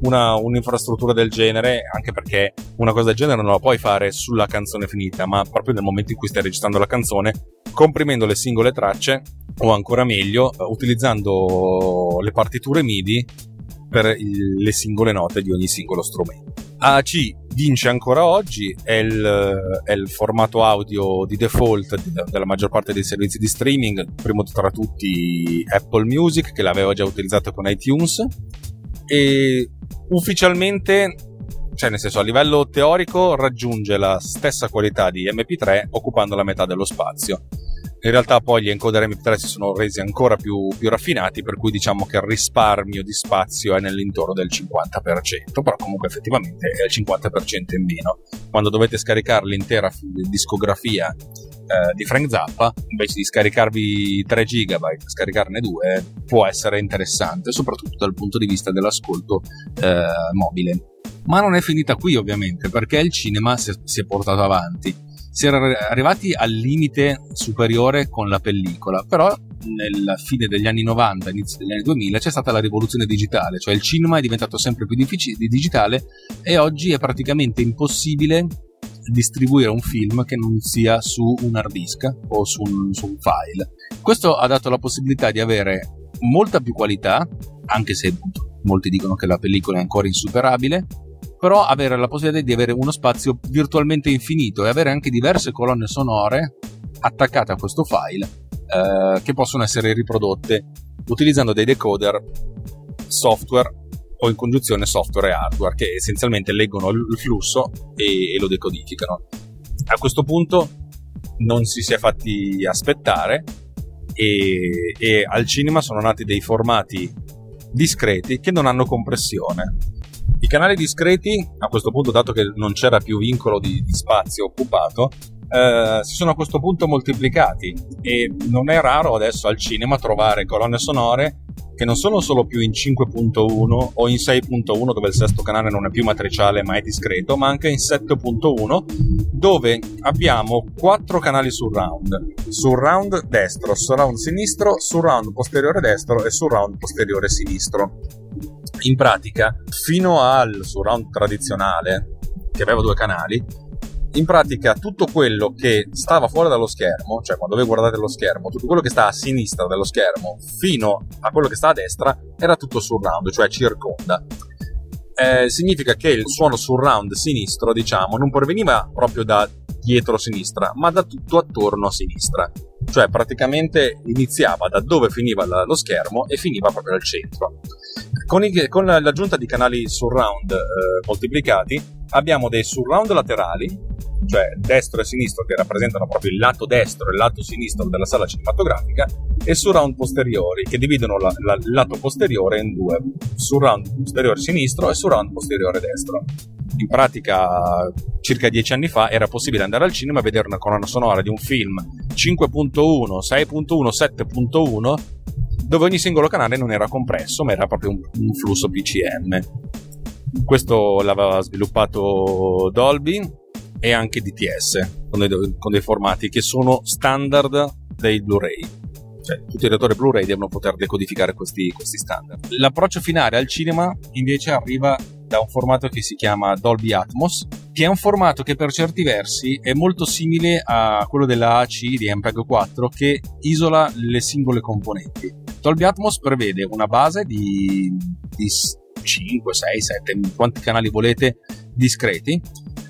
una, un'infrastruttura del genere, anche perché una cosa del genere non la puoi fare sulla canzone finita, ma proprio nel momento in cui stai registrando la canzone, comprimendo le singole tracce, o ancora meglio, utilizzando le partiture MIDI per il, le singole note di ogni singolo strumento. AC vince ancora oggi, è il, è il formato audio di default della maggior parte dei servizi di streaming, primo tra tutti Apple Music che l'aveva già utilizzato con iTunes e ufficialmente, cioè nel senso a livello teorico, raggiunge la stessa qualità di MP3 occupando la metà dello spazio. In realtà poi gli encoder MP3 si sono resi ancora più, più, raffinati, per cui diciamo che il risparmio di spazio è nell'intorno del 50%, però comunque effettivamente è il 50% in meno. Quando dovete scaricare l'intera discografia eh, di Frank Zappa, invece di scaricarvi 3 GB, scaricarne 2 può essere interessante, soprattutto dal punto di vista dell'ascolto eh, mobile. Ma non è finita qui ovviamente, perché il cinema si è, portato avanti. Si era arrivati al limite superiore con la pellicola, però nella fine degli anni 90, inizio degli anni 2000 c'è stata la rivoluzione digitale, cioè il cinema è diventato sempre più difficile, digitale e oggi è praticamente impossibile distribuire un film che non sia su un hard disk o su un, su un file. Questo ha dato la possibilità di avere molta più qualità, anche se molti dicono che la pellicola è ancora insuperabile, però avere la possibilità di avere uno spazio virtualmente infinito e avere anche diverse colonne sonore attaccate a questo file eh, che possono essere riprodotte utilizzando dei decoder software o in congiunzione software e hardware che essenzialmente leggono il flusso e, e lo decodificano. A questo punto non si si è fatti aspettare e, e, al cinema sono nati dei formati discreti che non hanno compressione. I canali discreti, a questo punto, dato che non c'era più vincolo di, di spazio occupato, eh, si sono a questo punto moltiplicati e non è raro adesso al cinema trovare colonne sonore che non sono solo più in 5.1 o in 6.1 dove il sesto canale non è più matriciale ma è discreto, ma anche in 7.1 dove abbiamo quattro canali surround, surround destro, surround sinistro, surround posteriore destro e surround posteriore sinistro. In pratica, fino al surround tradizionale, che aveva due canali, in pratica tutto quello che stava fuori dallo schermo, cioè quando voi guardate lo schermo, tutto quello che sta a sinistra dello schermo fino a quello che sta a destra era tutto surround, cioè circonda. Eh, significa che il suono surround sinistro, diciamo, non proveniva proprio da dietro sinistra, ma da tutto attorno a sinistra. Cioè praticamente iniziava da dove finiva la, lo schermo e finiva proprio al centro. Con, i, con l'aggiunta di canali surround eh, moltiplicati abbiamo dei surround laterali cioè destro e sinistro che rappresentano proprio il lato destro e il lato sinistro della sala cinematografica, e surround posteriori che dividono la, la, il lato posteriore in due, surround posteriore sinistro e surround posteriore destro. In pratica, circa dieci anni fa era possibile andare al cinema e vedere una colonna sonora di un film 5.1, 6.1, 7.1 dove ogni singolo canale non era compresso, ma era proprio un, un flusso PCM. Questo l'aveva sviluppato Dolby e anche DTS con dei, con dei formati che sono standard dei Blu-ray. Cioè, tutti i lettori Blu-ray devono poter decodificare questi, questi standard. L'approccio finale al cinema invece arriva da un formato che si chiama Dolby Atmos, che è un formato che per certi versi è molto simile a quello della AC di MPEG 4 che isola le singole componenti. Dolby Atmos prevede una base di, di 5, 6, 7, quanti canali volete discreti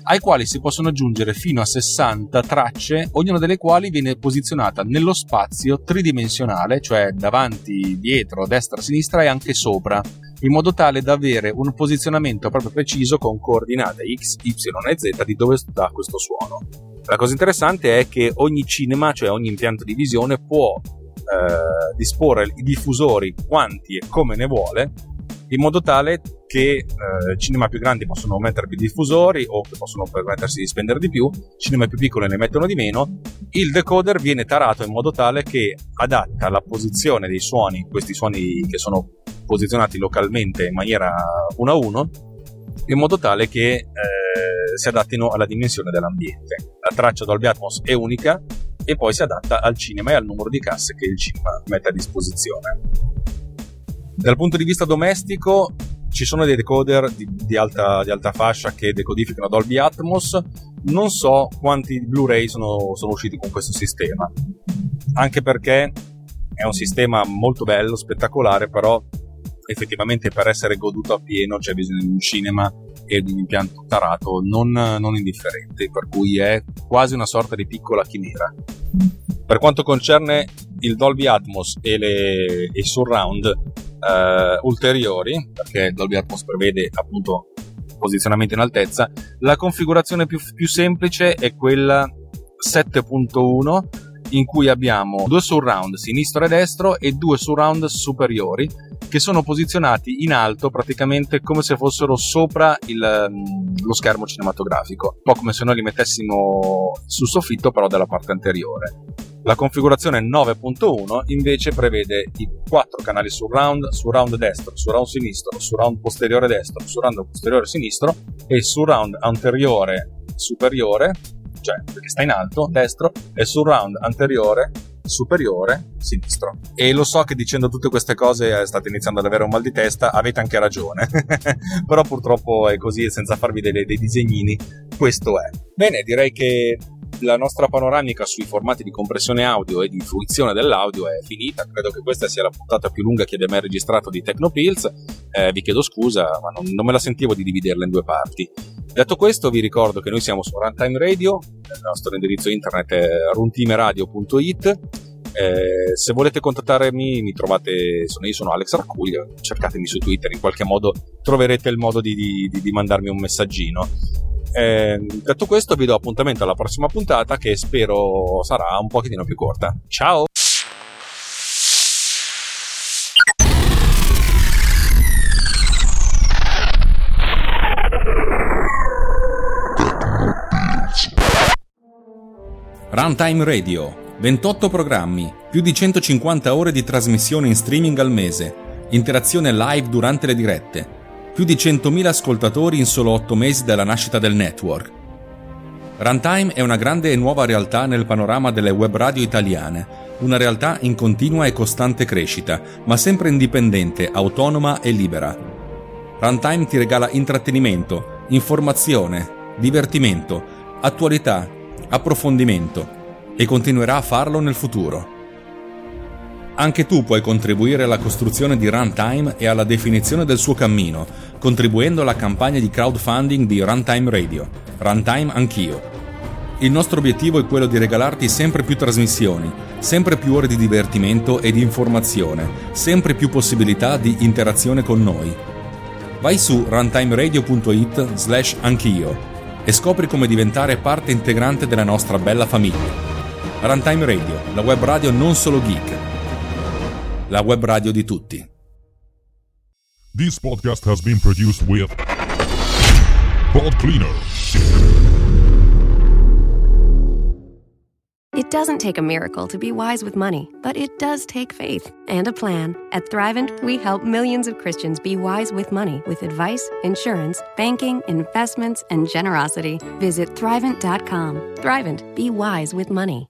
ai quali si possono aggiungere fino a 60 tracce, ognuna delle quali viene posizionata nello spazio tridimensionale, cioè davanti, dietro, destra, sinistra e anche sopra, in modo tale da avere un posizionamento proprio preciso con coordinate x, y e z di dove sta questo suono. La cosa interessante è che ogni cinema, cioè ogni impianto di visione, può eh, disporre i diffusori quanti e come ne vuole in modo tale che eh, cinema più grandi possono mettere più diffusori o che possono permettersi di spendere di più, cinema più piccoli ne mettono di meno, il decoder viene tarato in modo tale che adatta la posizione dei suoni, questi suoni che sono posizionati localmente in maniera 1 a 1, in modo tale che eh, si adattino alla dimensione dell'ambiente. La traccia Dolby Atmos è unica e poi si adatta al cinema e al numero di casse che il cinema mette a disposizione. Dal punto di vista domestico ci sono dei decoder di, di, alta, di, alta, fascia che decodificano Dolby Atmos. Non so quanti Blu-ray sono, sono usciti con questo sistema, anche perché è un sistema molto bello, spettacolare, però effettivamente per essere goduto a pieno c'è bisogno di un cinema e di un impianto tarato non, non indifferente, per cui è quasi una sorta di piccola chimera. Per quanto concerne il Dolby Atmos e, le, i surround eh, ulteriori, perché Dolby Atmos prevede appunto posizionamento in altezza, la configurazione più, più semplice è quella 7.1 in cui abbiamo due surround sinistro e destro e due surround superiori che sono posizionati in alto praticamente come se fossero sopra il, mm, lo schermo cinematografico, un po' come se noi li mettessimo sul soffitto però dalla parte anteriore. La configurazione 9.1 invece prevede i quattro canali surround, surround destro, surround sinistro, surround posteriore destro, surround posteriore sinistro e surround anteriore superiore, cioè perché sta in alto, destro, e surround anteriore superiore sinistro. E lo so che dicendo tutte queste cose state iniziando ad avere un mal di testa, avete anche ragione. Però purtroppo è così, senza farvi dei, dei disegnini, questo è. Bene, direi che la nostra panoramica sui formati di compressione audio e di fruizione dell'audio è finita. Credo che questa sia la puntata più lunga che abbia mai registrato di Tecnopills. Eh, vi chiedo scusa, ma non, non, me la sentivo di dividerla in due parti. Detto questo, vi ricordo che noi siamo su Runtime Radio, il nostro indirizzo internet è runtimeradio.it. Eh, se volete contattarmi, mi trovate. Sono, io sono Alex Raccuglia. Cercatemi su Twitter, in qualche modo troverete il modo di, di, di mandarmi un messaggino. Eh, detto questo, vi do appuntamento alla prossima puntata che spero sarà un pochettino più corta. Ciao! Runtime Radio, 28 programmi, più di 150 ore di trasmissione in streaming al mese interazione live durante le dirette, più di 100.000 ascoltatori in solo 8 mesi dalla nascita del network. Runtime è una grande e nuova realtà nel panorama delle web radio italiane, una realtà in continua e costante crescita, ma sempre indipendente, autonoma e libera. Runtime ti regala intrattenimento, informazione, divertimento, attualità, approfondimento e continuerà a farlo nel futuro. Anche tu puoi contribuire alla costruzione di Runtime e alla definizione del suo cammino, contribuendo alla campagna di crowdfunding di Runtime Radio. Runtime Anch'io. Il nostro obiettivo è quello di regalarti sempre più trasmissioni, sempre più ore di divertimento e di informazione, sempre più possibilità di interazione con noi. Vai su runtimeradio.it slash anch'io e scopri come diventare parte integrante della nostra bella famiglia. Runtime Radio, la web radio non solo geek, la web radio di tutti. This podcast has been produced with Pod Cleaner. It doesn't take a miracle to be wise with money, but it does take faith and a plan. At Thrivent, we help millions of Christians be wise with money with advice, insurance, banking, investments, and generosity. Visit Thrivent.com. Thrivent, be wise with money.